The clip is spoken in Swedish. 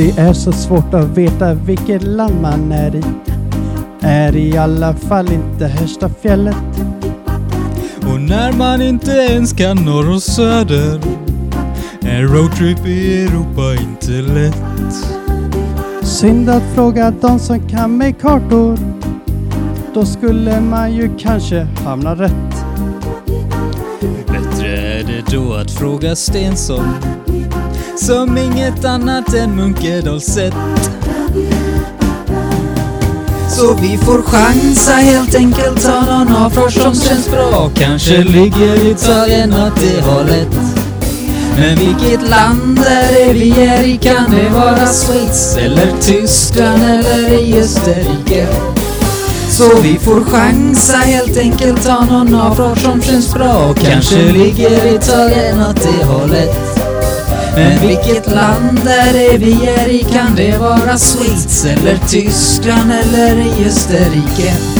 Det är så svårt att veta vilket land man är i. Är i alla fall inte härsta fjället. Och när man inte ens kan norr och söder är roadtrip i Europa inte lätt. Synd att fråga de som kan med kartor. Då skulle man ju kanske hamna rätt. Är det då att fråga Stensson som inget annat än Munkedal sett. Så vi får chansa helt enkelt ta någon avfart som känns bra. Kanske ligger i Italien att det har lätt. Men vilket land är det vi är i? Kan det vara Schweiz eller Tyskland eller i Österrike? Så vi får chansa helt enkelt ta någon dem som känns bra. Kanske ligger Italien åt det hållet. Men vilket land är det vi är i? Kan det vara Schweiz eller Tyskland eller i Österrike?